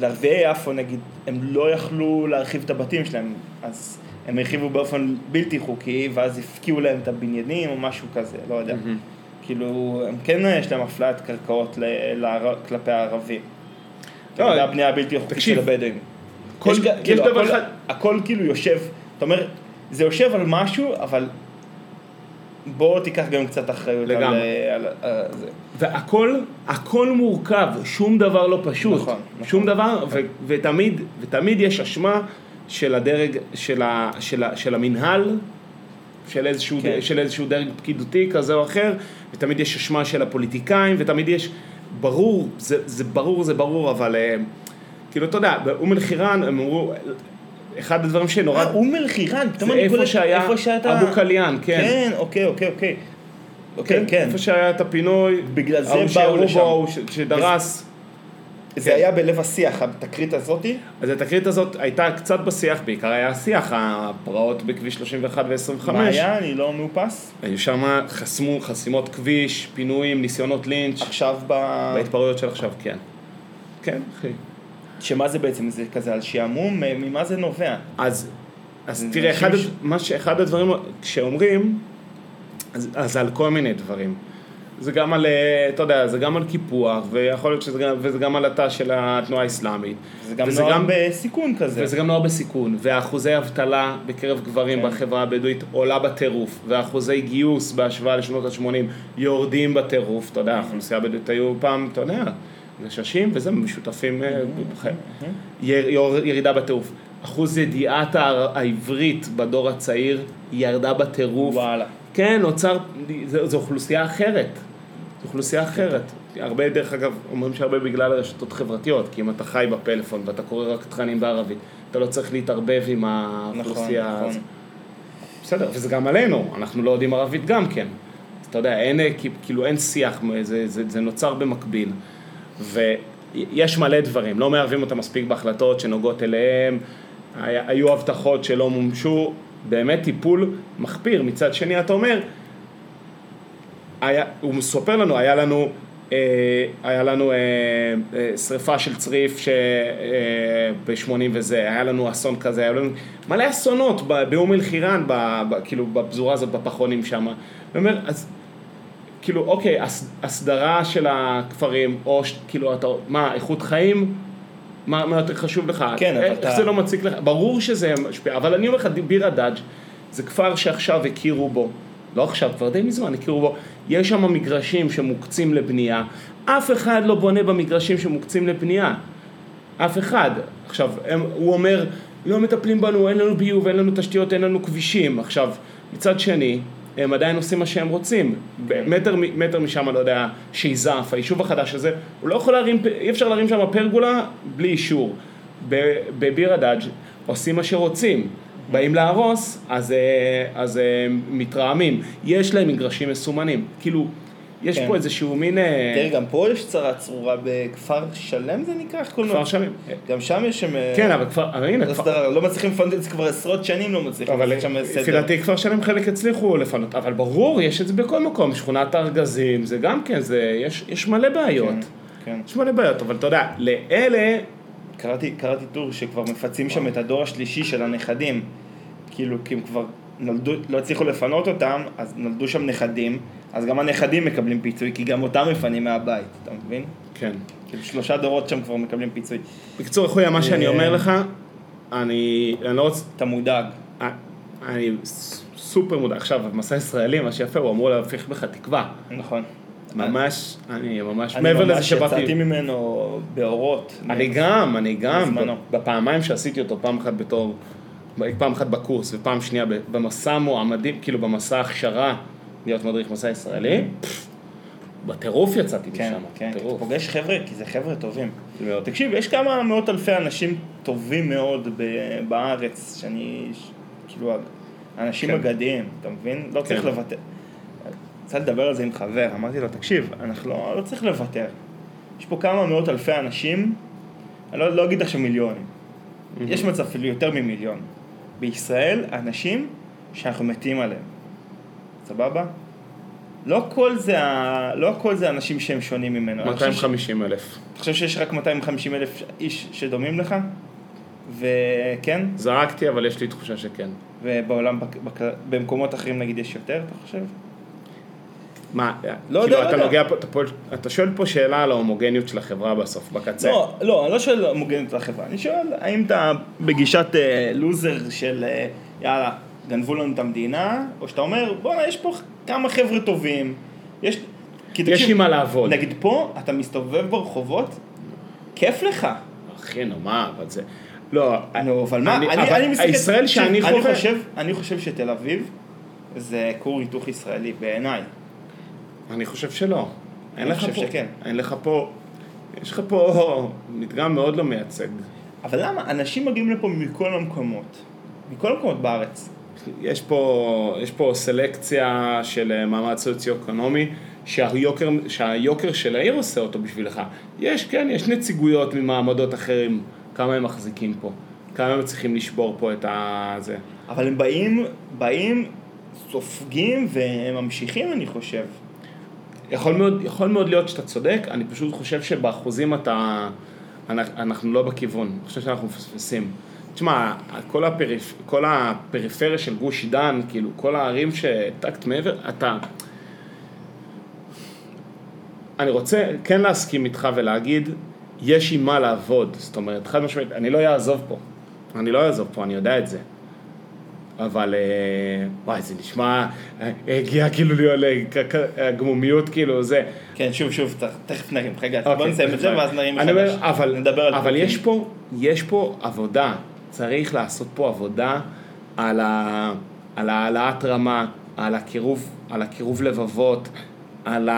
לערביי יפו נגיד, הם לא יכלו להרחיב את הבתים שלהם, אז הם הרחיבו באופן בלתי חוקי, ואז הפקיעו להם את הבניינים או משהו כזה, לא יודע. כאילו, הם כן יש להם אפליית קרקעות ל- כלפי הערבים. לא, זה הבנייה הבלתי חוקית של הבדואים. כל- יש, יש כאילו, דבר הכל, אחד- הכל כאילו יושב, אתה אומר, זה יושב על משהו, אבל בוא תיקח גם קצת אחריות על, לגמרי. על, על זה. והכל, הכל מורכב, שום דבר לא פשוט. נכון, נכון. שום דבר, ו, ותמיד, ותמיד יש אשמה של הדרג, של, ה, של, ה, של המינהל, של איזשהו, כן. של איזשהו דרג פקידותי כזה או אחר, ותמיד יש אשמה של הפוליטיקאים, ותמיד יש, ברור, זה, זה ברור, זה ברור, אבל אה, כאילו, אתה יודע, באום אל-חיראן הם אמרו, אחד הדברים שנורא... אה, אום אל-חיראן, פתאום אני איפה קולט- שהיה איפה שאתה... אבו קליאן, כן. כן, אוקיי, אוקיי, אוקיי. אוקיי, כן. איפה שהיה את הפינוי, בגלל זה באו לשם. ההוא שדרס. זה היה בלב השיח, התקרית הזאתי. אז התקרית הזאת הייתה קצת בשיח, בעיקר היה השיח, הפרעות בכביש 31 ו-25. מה היה? אני לא מאופס. היו שם חסמו, חסימות כביש, פינויים, ניסיונות לינץ', עכשיו ב... בהתפרעויות של עכשיו, כן. כן, אחי. שמה זה בעצם? זה כזה על שעמום? מ- ממה זה נובע? אז, אז תראה, אחד, ש- מה שאחד הדברים, כשאומרים, אז, אז על כל מיני דברים. זה גם על, אה, אתה יודע, זה גם על קיפוח, ויכול להיות שזה גם, וזה גם על התא של התנועה האסלאמית. זה גם נוער גם- בסיכון כזה. וזה גם נוער בסיכון, ואחוזי אבטלה בקרב גברים כן. בחברה הבדואית עולה בטירוף, ואחוזי גיוס בהשוואה לשנות ה-80 יורדים בטירוף, אתה יודע, האוכלוסייה הבדואית היו פעם, אתה יודע, גששים וזה, משותפים, אה, יר- יור- ירידה בטירוף. אחוז ידיעת העברית בדור הצעיר ירדה בטירוף. וואלה. כן, נוצר, זו, אוכלוסייה אחרת. זו אוכלוסייה אחרת. הרבה, דרך אגב, אומרים שהרבה בגלל הרשתות חברתיות, כי אם אתה חי בפלאפון ואתה קורא רק תכנים בערבית, אתה לא צריך להתערבב עם האוכלוסייה. נכון, נכון. בסדר, וזה גם עלינו, אנחנו לא יודעים ערבית גם כן. אז אתה יודע, אין, אה, כאילו אין שיח, זה, זה, זה נוצר במקביל. ויש מלא דברים, לא מערבים אותם מספיק בהחלטות שנוגעות אליהם, היו הבטחות שלא מומשו, באמת טיפול מחפיר. מצד שני, אתה אומר, היה, הוא מספר לנו, היה לנו, אה, היה לנו אה, אה, שריפה של צריף ש, אה, ב-80 וזה, היה לנו אסון כזה, היה לנו מלא אסונות באום אל-חיראן, כאילו בפזורה הזאת, בפחונים שם. הוא אומר, אז כאילו, אוקיי, הס- הסדרה של הכפרים, או כאילו, אתה, מה, איכות חיים? מה, מה יותר חשוב לך? כן, אבל איך אתה- זה לא מציק לך? ברור שזה משפיע, אבל אני אומר לך, ביר הדאג' זה כפר שעכשיו הכירו בו, לא עכשיו, כבר די מזמן הכירו בו, יש שם מגרשים שמוקצים לבנייה, אף אחד לא בונה במגרשים שמוקצים לבנייה, אף אחד. עכשיו, הם, הוא אומר, לא מטפלים בנו, אין לנו ביוב, אין לנו תשתיות, אין לנו כבישים. עכשיו, מצד שני, הם עדיין עושים מה שהם רוצים. מטר, מטר משם, לא יודע, שייזף, היישוב החדש הזה, הוא לא יכול להרים, אי אפשר להרים שם פרגולה בלי אישור. בביר הדאג' עושים מה שרוצים. באים להרוס, אז, אה, אז אה, מתרעמים. יש להם מגרשים מסומנים. כאילו, יש כן. פה איזשהו מין... אה, תראה, גם פה יש צרה צרורה בכפר שלם זה נקרא? כפר שלם. גם שם יש שם... אה, כן, אבל כבר, אבל הנה, כפר, לא מצליחים לפנות את זה כבר עשרות שנים לא מצליחים אבל לעשות שם לפי סדר. דעתי כפר שלם חלק הצליחו לפנות, אבל ברור, יש את זה בכל מקום, שכונת הארגזים, זה גם כן, זה, יש, יש מלא בעיות, כן, כן. יש מלא בעיות, אבל אתה יודע, לאלה, קראתי, קראתי טור שכבר מפצים שם את הדור השלישי של הנכדים. כאילו, כי הם כבר נולדו, לא הצליחו לפנות אותם, אז נולדו שם נכדים, אז גם הנכדים מקבלים פיצוי, כי גם אותם מפנים מהבית, אתה מבין? כן. כאילו שלושה דורות שם כבר מקבלים פיצוי. בקיצור, אחויה, מה שאני אה. אומר לך, אני, אני לא רוצה, אתה מודאג. אני ס- סופר מודע, עכשיו, המסע הישראלי, מה שיפה, הוא אמור להפיך בך תקווה, נכון. ממש, אני ממש, אני מעבר לזה ממש יצאתי שבאתי, ממנו באורות. אני גם, אני גם. בפעמיים שעשיתי אותו, פעם אחת בתור, פעם אחת בקורס ופעם שנייה במסע מועמדים, כאילו במסע הכשרה להיות מדריך מסע ישראלי, בטירוף יצאתי כן, משם, כן, אתה טירוף. פוגש חבר'ה, כי זה חבר'ה טובים. מאוד. תקשיב, יש כמה מאות אלפי אנשים טובים מאוד ב- בארץ, שאני, כאילו, אנשים כן. אגדיים, אתה מבין? לא צריך כן. לוותר. רציתי לדבר על זה עם חבר, אמרתי לו, תקשיב, אנחנו לא, לא צריך לוותר. יש פה כמה מאות אלפי אנשים, אני לא, לא אגיד עכשיו מיליונים, יש מצב אפילו יותר ממיליון. בישראל, אנשים שאנחנו מתים עליהם. סבבה? לא כל זה, ה- לא הכל זה אנשים שהם שונים ממנו. אני חושב ש- 250 אלף. אתה חושב שיש רק 250 אלף איש שדומים לך? וכן? זרקתי, אבל יש לי תחושה שכן. ובעולם, בק- במקומות אחרים נגיד יש יותר, אתה חושב? מה, לא כאילו, יודע, אתה לא נוגע פה, אתה פה- אתה שואל פה שאלה על ההומוגניות של החברה בסוף, בקצה. לא, לא, אני לא שואל הומוגנית לחברה, אני שואל האם אתה בגישת אה, לוזר של אה, יאללה, גנבו לנו את המדינה, או שאתה אומר בואנה יש פה כמה חבר'ה טובים, יש... כי יש תקשיב, עם מה לעבוד. נגיד פה, אתה מסתובב ברחובות, כיף לך. אחי, נו מה, אבל זה... לא, נו, אבל מה, אני- אני, אבל אני מסתכל, תקשיב, שאני אני חווה... חושב, אני חושב שתל אביב זה כור היתוך ישראלי, בעיניי. אני חושב שלא. אין אני לך חושב פה- שכן. אין לך פה... יש לך פה מדגם מאוד לא מייצג. אבל למה? אנשים מגיעים לפה מכל המקומות. מכל המקומות בארץ. יש פה, יש פה סלקציה של אה, מעמד סוציו-אקונומי שהיוקר, שהיוקר של העיר עושה אותו בשבילך. יש, כן, יש נציגויות ממעמדות אחרים, כמה הם מחזיקים פה, כמה הם צריכים לשבור פה את ה... זה. אבל הם באים, באים, סופגים וממשיכים, אני חושב. יכול מאוד, יכול מאוד להיות שאתה צודק, אני פשוט חושב שבאחוזים אתה... אנחנו לא בכיוון, אני חושב שאנחנו מפספסים. תשמע, כל, הפריפ, כל הפריפריה של גוש דן, כאילו, כל הערים שטקט מעבר, אתה... אני רוצה כן להסכים איתך ולהגיד, יש עם מה לעבוד. זאת אומרת, חד משמעית, אני לא אעזוב פה. אני לא אעזוב פה, אני יודע את זה. אבל אה, וואי, זה נשמע, אה, הגיע כאילו לגמומיות, כאילו, זה. כן, שוב, שוב, תכף נרים. רגע, אוקיי, בוא נסיים את זה ואז נרים. מחדש. אבל. יש פה, יש פה עבודה, צריך לעשות פה עבודה על, ה, על העלאת רמה, על הקירוב, על הקירוב לבבות, על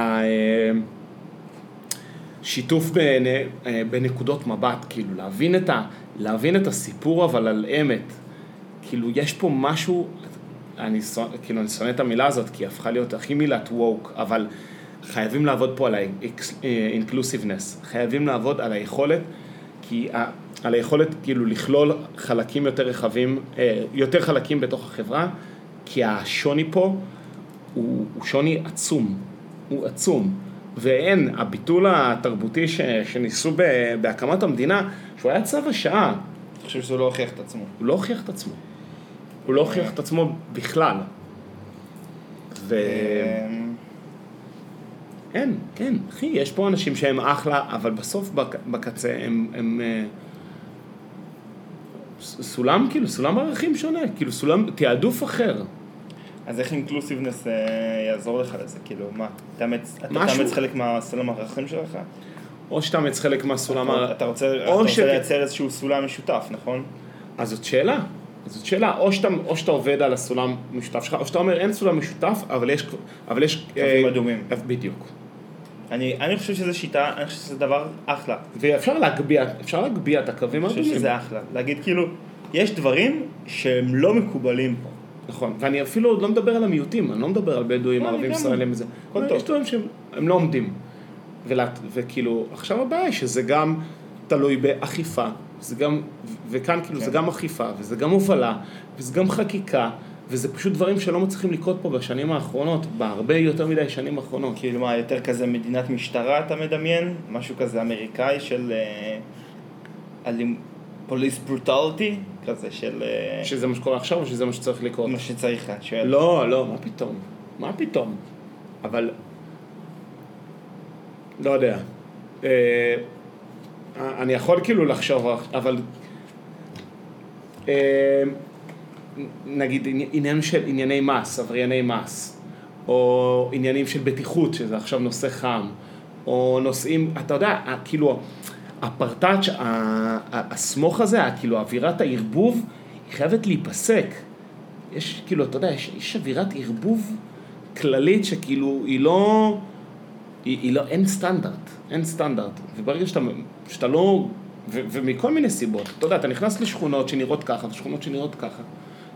השיתוף בנ, אה, בנקודות מבט, כאילו להבין את, ה, להבין את הסיפור אבל על אמת. כאילו יש פה משהו, אני, שונא- כאילו, אני שונא את המילה הזאת כי היא הפכה להיות הכי מילת ווק, אבל חייבים לעבוד פה על ה-inclusiveness, חייבים לעבוד על היכולת, כי ה- על היכולת כאילו לכלול חלקים יותר רחבים, אה, יותר חלקים בתוך החברה, כי השוני פה הוא, הוא שוני עצום, הוא עצום, ואין, הביטול התרבותי ש, שניסו ב, בהקמת המדינה, שהוא היה צו השעה, אני חושב שזה לא הוכיח את עצמו. הוא לא הוכיח את עצמו. הוא לא הוכיח את עצמו בכלל. ואין, אמ, כן, אחי, יש פה אנשים שהם אחלה, אבל בסוף בק- בקצה הם, הם אה, סולם, כאילו, סולם ערכים שונה, כאילו, סולם, תעדוף אחר. אז איך אינקלוסיבנס אה, יעזור לך לזה? כאילו, מה? תאמץ אתה. תאמץ חלק מהסולם הערכים שלך? או שאתה מאמץ חלק מהסולם, ה- אתה רוצה אתה רוצה ש- לייצר איזשהו סולם משותף, נכון? אז זאת שאלה. אז זאת שאלה, או שאתה, או שאתה עובד על הסולם המשותף שלך, או שאתה אומר אין סולם משותף, אבל יש, אבל יש... קווים אה, אדומים. בדיוק. אני אני חושב שזו שיטה, אני חושב שזה דבר אחלה. ואפשר להגביה, אפשר להגביה את הקווים אני חושב האדומים. שזה אחלה. להגיד כאילו, יש דברים שהם לא מקובלים פה. נכון, ואני אפילו עוד לא מדבר על המיעוטים, אני לא מדבר על בדואים, לא, ערבים, ישראלים וזה. יש דברים שהם הם לא עומדים. ולה- וכאילו, עכשיו הבעיה היא שזה גם תלוי באכיפה, זה גם, וכאן כאילו כן. זה גם אכיפה, וזה גם הובלה, וזה גם חקיקה, וזה פשוט דברים שלא מצליחים לקרות פה בשנים האחרונות, בהרבה יותר מדי שנים האחרונות. כאילו מה, יותר כזה מדינת משטרה אתה מדמיין? משהו כזה אמריקאי של... פוליס ברוטליטי? כזה של... אה, שזה מה שקורה עכשיו או שזה מה שצריך לקרות? מה שצריך, אני שואל. לא, לא, מה פתאום? מה פתאום? אבל... לא יודע. אה, אני יכול כאילו לחשוב, אבל... אה, נגיד עניין של ענייני מס, עברייני מס, או עניינים של בטיחות, שזה עכשיו נושא חם, או נושאים, אתה יודע, כאילו, הפרטאץ', הסמוך הזה, כאילו אווירת הערבוב, היא חייבת להיפסק. יש כאילו, אתה יודע, יש, יש אווירת ערבוב כללית שכאילו היא לא, היא, היא לא, אין סטנדרט, אין סטנדרט. וברגע שאתה, שאתה לא, ו, ומכל מיני סיבות, אתה יודע, אתה נכנס לשכונות שנראות ככה ושכונות שנראות ככה.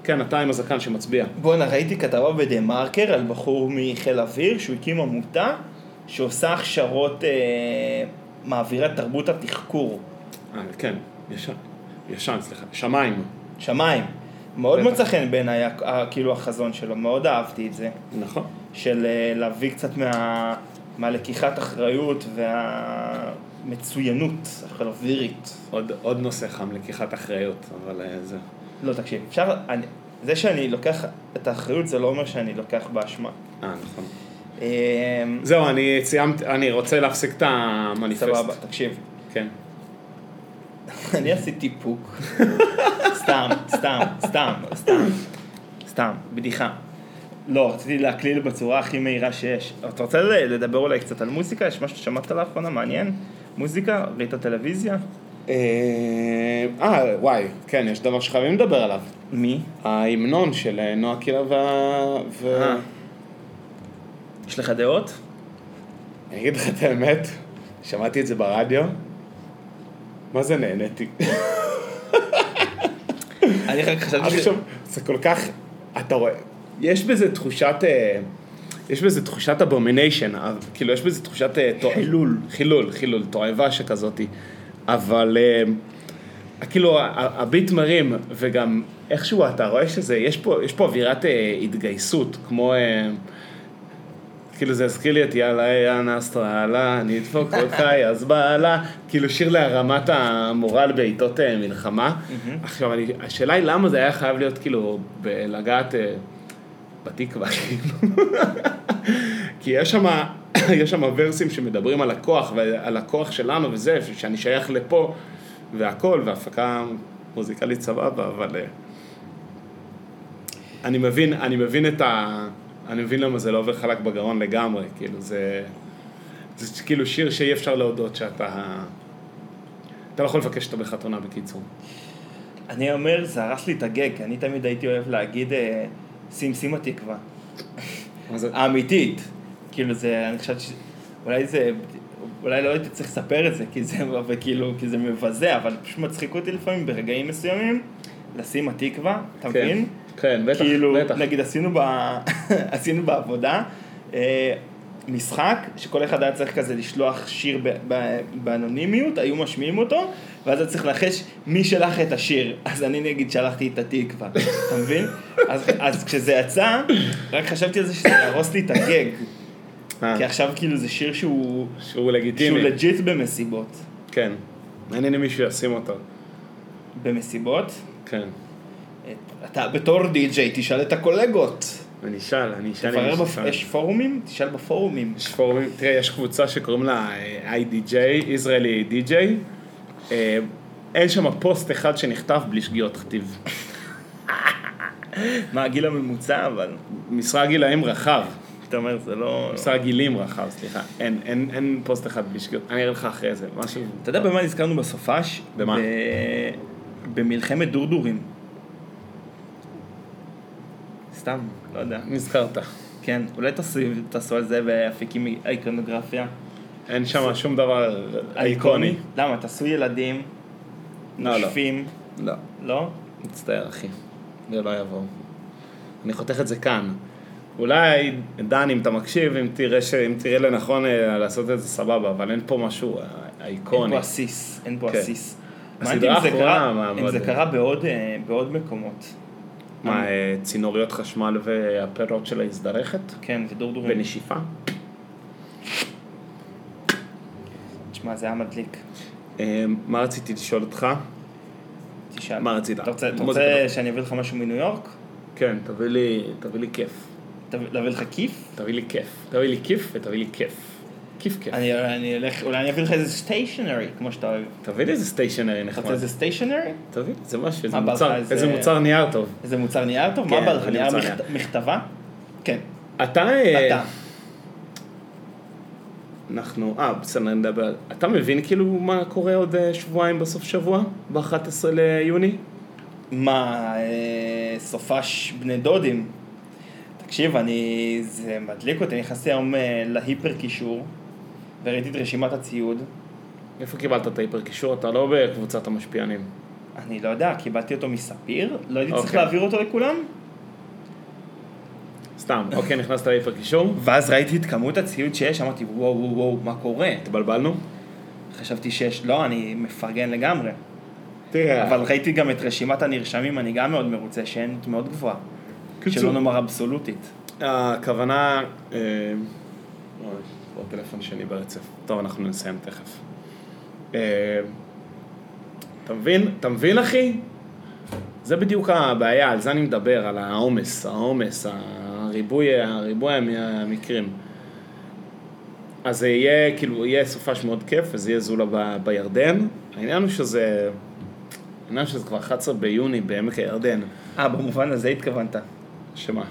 כן, אתה עם הזקן שמצביע. בואנה, ראיתי כתבה בדה מרקר על בחור מחיל אוויר שהוא הקים עמותה שעושה הכשרות, אה, מעבירה תרבות התחקור. אה, כן, ישן, ישן, סליחה, שמיים. שמיים. מאוד. מצא חן בעיניי, כאילו החזון שלו, מאוד אהבתי את זה. נכון. של אה, להביא קצת מה, מהלקיחת אחריות והמצוינות החיל-אווירית. עוד, עוד נושא חם, לקיחת אחריות, אבל אה, זה... לא, תקשיב, אפשר, אני, זה שאני לוקח את האחריות זה לא אומר שאני לוקח באשמה. אה, נכון. אמ, זהו, אני סיימתי, אני רוצה להפסיק את המניפסט. סבבה, תקשיב. כן. *laughs* אני עשיתי פוק. *laughs* סתם, סתם, סתם, סתם, סתם, בדיחה. לא, רציתי להקליל בצורה הכי מהירה שיש. אתה רוצה לדבר אולי קצת על מוזיקה? יש משהו ששמעת לאחרונה מעניין? מוזיקה? ראית טלוויזיה? אה, אה, וואי, כן, יש דבר שחייבים לדבר עליו. מי? ההמנון של אה, נועה קירל וה... ו... אה. יש לך דעות? אני אגיד לך את האמת, שמעתי את זה ברדיו, מה זה נהניתי? אני רק חשבתי ש... זה כל כך, אתה רואה, יש בזה תחושת, יש בזה תחושת abomination, כאילו יש בזה תחושת... חילול. חילול, חילול, תועבה שכזאתי, אבל אה, כאילו הביט מרים, וגם איכשהו אתה רואה שזה, יש פה, יש פה אווירת אה, התגייסות, כמו... אה, כאילו זה הזכיר לי את יאללה יא נסטרלה, אני אדפוק אותך *laughs* אז בעלה, כאילו שיר להרמת המורל בעיתות אה, מלחמה. עכשיו, אני, השאלה היא למה זה היה חייב להיות כאילו בלגעת אה, בתקווה, כאילו. *laughs* כי יש שם, *coughs* יש שם ורסים שמדברים על הכוח ועל הכוח שלנו וזה, שאני שייך לפה והכל, והפקה מוזיקלית סבבה, אבל... אה, אני מבין, אני מבין את ה... אני מבין למה זה לא עובר חלק בגרון לגמרי, כאילו זה... זה כאילו שיר שאי אפשר להודות שאתה... אתה לא יכול לבקש אותו בחתונה בקיצור. אני אומר, זה הרס לי את הגג, אני תמיד הייתי אוהב להגיד אה, שים שים התקווה. האמיתית. כאילו זה, אני חשבתי ש... אולי זה... אולי לא הייתי צריך לספר את זה, כי זה, וכאילו, כי זה מבזה, אבל פשוט מצחיק אותי לפעמים ברגעים מסוימים, לשים התקווה, אתה כן, מבין? כן, בטח, כאילו, בטח. נגיד עשינו, ב... *laughs* עשינו בעבודה אה, משחק, שכל אחד היה צריך כזה לשלוח שיר ב... ב... באנונימיות, היו משמיעים אותו, ואז אתה צריך לנחש מי שלח את השיר. *laughs* אז אני נגיד שלחתי את התקווה, אתה מבין? אז, אז כשזה יצא, רק חשבתי על זה שזה יהרוס לי את הגג. אה, כי עכשיו כאילו זה שיר שהוא, שהוא שהוא לגיטימי. לג'יט במסיבות. כן. מעניין אם מישהו ישים אותו. במסיבות? כן. אתה בתור די-ג'יי תשאל את הקולגות. אני אשאל, אני אשאל אם יש. יש פורומים? תשאל בפורומים. יש פורומים, תראה, יש קבוצה שקוראים לה IDJ, ישראלי DJ. אין שם פוסט אחד שנכתב בלי שגיאות כתיב. *laughs* מה הגיל הממוצע אבל? משרה גילאים רחב. אתה אומר זה לא... משרה גילים רחב, סליחה. אין, אין, אין פוסט אחד בלי שגיאות. אני אראה לך אחרי זה, משהו. אתה יודע במה נזכרנו בסופש? במה? ב... במלחמת דורדורים. סתם, לא יודע. נזכרת. כן, אולי תעשו, על זה באפיקים אייקונוגרפיה. אין שם שום דבר איקוני. למה? תעשו ילדים, לא, לא. נושפים, לא. לא? מצטער, אחי. זה לא יבוא. אני חותך את זה כאן. אולי, דן, אם אתה מקשיב, אם תראה, ש... אם תראה לנכון אה, לעשות את זה, סבבה, אבל אין פה משהו אה, אין איקוני. פה עסיס, אין פה כן. עסיס. הסדרה אם זה האחרונה, מה, אם זה קרה בעוד, אה, בעוד מקומות. מה, צינוריות חשמל והפירות שלה הזדרכת? כן, ודורדורים. בנשיפה? תשמע, זה היה מדליק. מה רציתי לשאול אותך? תשאל. מה רצית? אתה רוצה, שאני אביא לך משהו מניו יורק? כן, תביא לי כיף. להביא לך כיף? תביא לי כיף. תביא לי כיף ותביא לי כיף. כיף כיף. אני, אני אלך, אולי אני אביא לך איזה stationery, כמו שאתה אוהב. תביא לי איזה stationery אתה נחמד. רוצה איזה stationery? תביא לי איזה משהו, איזה מוצר, איזה- איזה מוצר נייר טוב. איזה מוצר נייר טוב? כן, מה בא לך? נייר מכת- מכתבה? כן, אתה... אה, אתה. אנחנו, אה, בסדר, נדבר. אתה מבין כאילו מה קורה עוד אה, שבועיים בסוף שבוע? ב-11 ליוני? מה, אה, סופש בני דודים? תקשיב, אני, זה מדליק אותי, נכנסתי היום אה, להיפר קישור וראיתי את רשימת הציוד. איפה קיבלת את ההיפר קישור? אתה לא בקבוצת המשפיענים. אני לא יודע, קיבלתי אותו מספיר? לא הייתי צריך אוקיי. להעביר אותו לכולם? סתם, אוקיי, נכנסת להיפר קישור? ואז ראיתי את כמות הציוד שיש, אמרתי וואו וואו וואו, מה קורה? התבלבלנו? חשבתי שיש, לא, אני מפרגן לגמרי. תראה, אבל ראיתי גם את רשימת הנרשמים, אני גם מאוד מרוצה, שאין מאוד גבוהה. קיצור. שלא נאמר אבסולוטית. הכוונה... אה, אוי, עוד טלפון שני ברצף. טוב, אנחנו נסיים תכף. אה, אתה מבין? אתה מבין, אחי? זה בדיוק הבעיה, על זה אני מדבר, על העומס, העומס, הריבוי, הריבוי המ- המקרים. אז זה יהיה, כאילו, יהיה סופש מאוד כיף, וזה יהיה זולה ב, בירדן. העניין הוא שזה, העניין שזה כבר 11 ביוני בעמק הירדן. אה, במובן הזה התכוונת. שמה?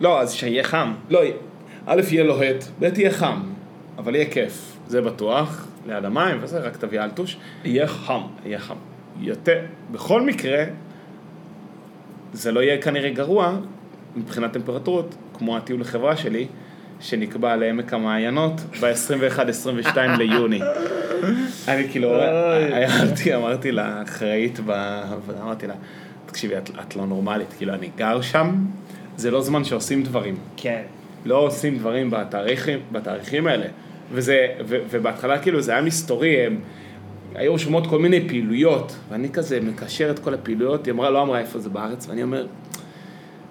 לא, אז שיהיה חם. לא, א', יהיה לוהט, ב', יהיה חם, אבל יהיה כיף, זה בטוח, ליד המים וזה, רק תביא אלטוש. יהיה חם. יהיה חם. יותר, בכל מקרה, זה לא יהיה כנראה גרוע מבחינת טמפרטורות, כמו הטיול לחברה שלי, שנקבע לעמק המעיינות ב-21-22 *laughs* ליוני. אני כאילו, הערתי, אמרתי לאחראית, ב- אמרתי לה, תקשיבי, את, את לא נורמלית, כאילו, אני גר שם, זה לא זמן שעושים דברים. כן. לא עושים דברים בתאריכים, בתאריכים האלה. וזה, ו, ובהתחלה כאילו זה היה מסתורי, הם, היו רשומות כל מיני פעילויות, ואני כזה מקשר את כל הפעילויות, היא אמרה, לא אמרה איפה זה בארץ, ואני אומר,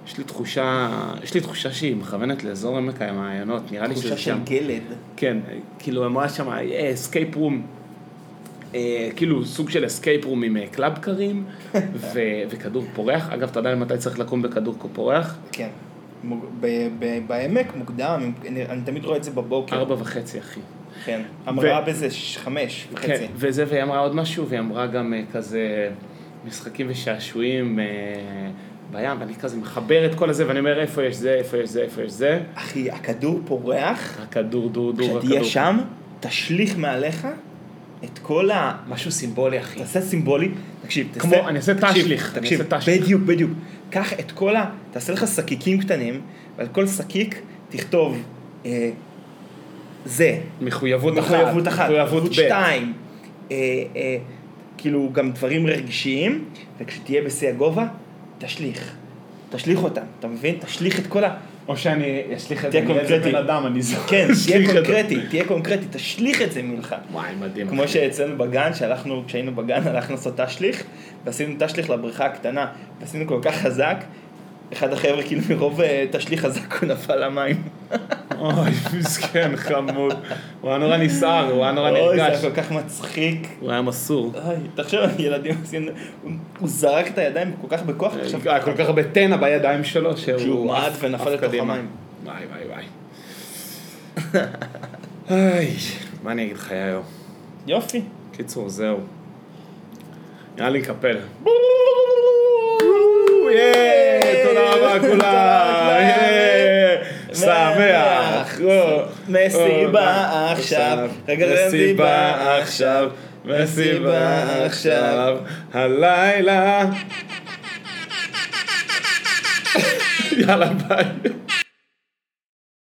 יש לי תחושה, יש לי תחושה שהיא מכוונת לאזור עמק המעיינות, נראה לי שזה תחושה של שם. גלד. כן, כאילו אמרה שם, escape room, כאילו סוג של escape room עם אה, קלאבקארים *laughs* ו- וכדור פורח. אגב, אתה יודע מתי צריך לקום בכדור פורח? כן. מוג- ב- ב- בעמק מוקדם, אני תמיד רואה את זה בבוקר. ארבע וחצי, אחי. כן. אמרה בזה ש- חמש וחצי. כן, וזה, והיא אמרה עוד משהו, והיא אמרה גם אה, כזה משחקים ושעשועים אה, בים, ואני כזה מחבר את כל הזה, ואני אומר, איפה יש זה, איפה יש זה, איפה יש זה. אחי, הכדור פורח, הכדור, דור, דור, הכדור. כשתהיה שם, תשליך מעליך את כל ה... משהו סימבולי, אחי. תעשה סימבולי, תקשיב, תעשה... כמו, אני אעשה תשליך, תקשיב. בדיוק, בדיוק. קח את כל ה... תעשה לך שקיקים קטנים, ועל כל שקיק תכתוב אה, זה. מחויבות אחת. מחויבות אחת, מחויבות ב'. שתיים. אה, אה, כאילו גם דברים רגשיים, וכשתהיה בשיא הגובה, תשליך. תשליך אותם, אתה מבין? תשליך את כל ה... או שאני אשליך את זה תהיה מאיזה קונקרטי. בן אדם, אני זוכר. כן, *laughs* תהיה. קונקרטי, תהיה קונקרטי, תשליך את זה ממך. וואי, מדהים. כמו. שאצלנו בגן, שהלכנו, כשהיינו בגן, *laughs* הלכנו לעשות תשליך, ועשינו תשליך לבריכה הקטנה, ועשינו כל כך חזק, אחד החבר'ה כאילו מרוב אה, תשליך חזק הוא נפל למים. אוי, מסכן, חמוד. הוא היה נורא נסער, הוא היה נורא אוי, זה נרגש. היה כל כך מצחיק. הוא היה מסור. אוי, תחשוב, ילדים עושים, הוא- זרק את הידיים כל כך בכוח, עכשיו היה כל כך הרבה טנא בידיים שלו, שהוא מעד עף- ונפל לתוך. המים. וואי, וואי, וואי. איי, מה אני אגיד לך, יאיו? יופי. קיצור, זהו. נראה לי. ייי, תודה רבה. לכולם. שמח. מסיבה עכשיו. רגע, מסיבה עכשיו. מסיבה עכשיו. הלילה. *laughs* יאללה ביי.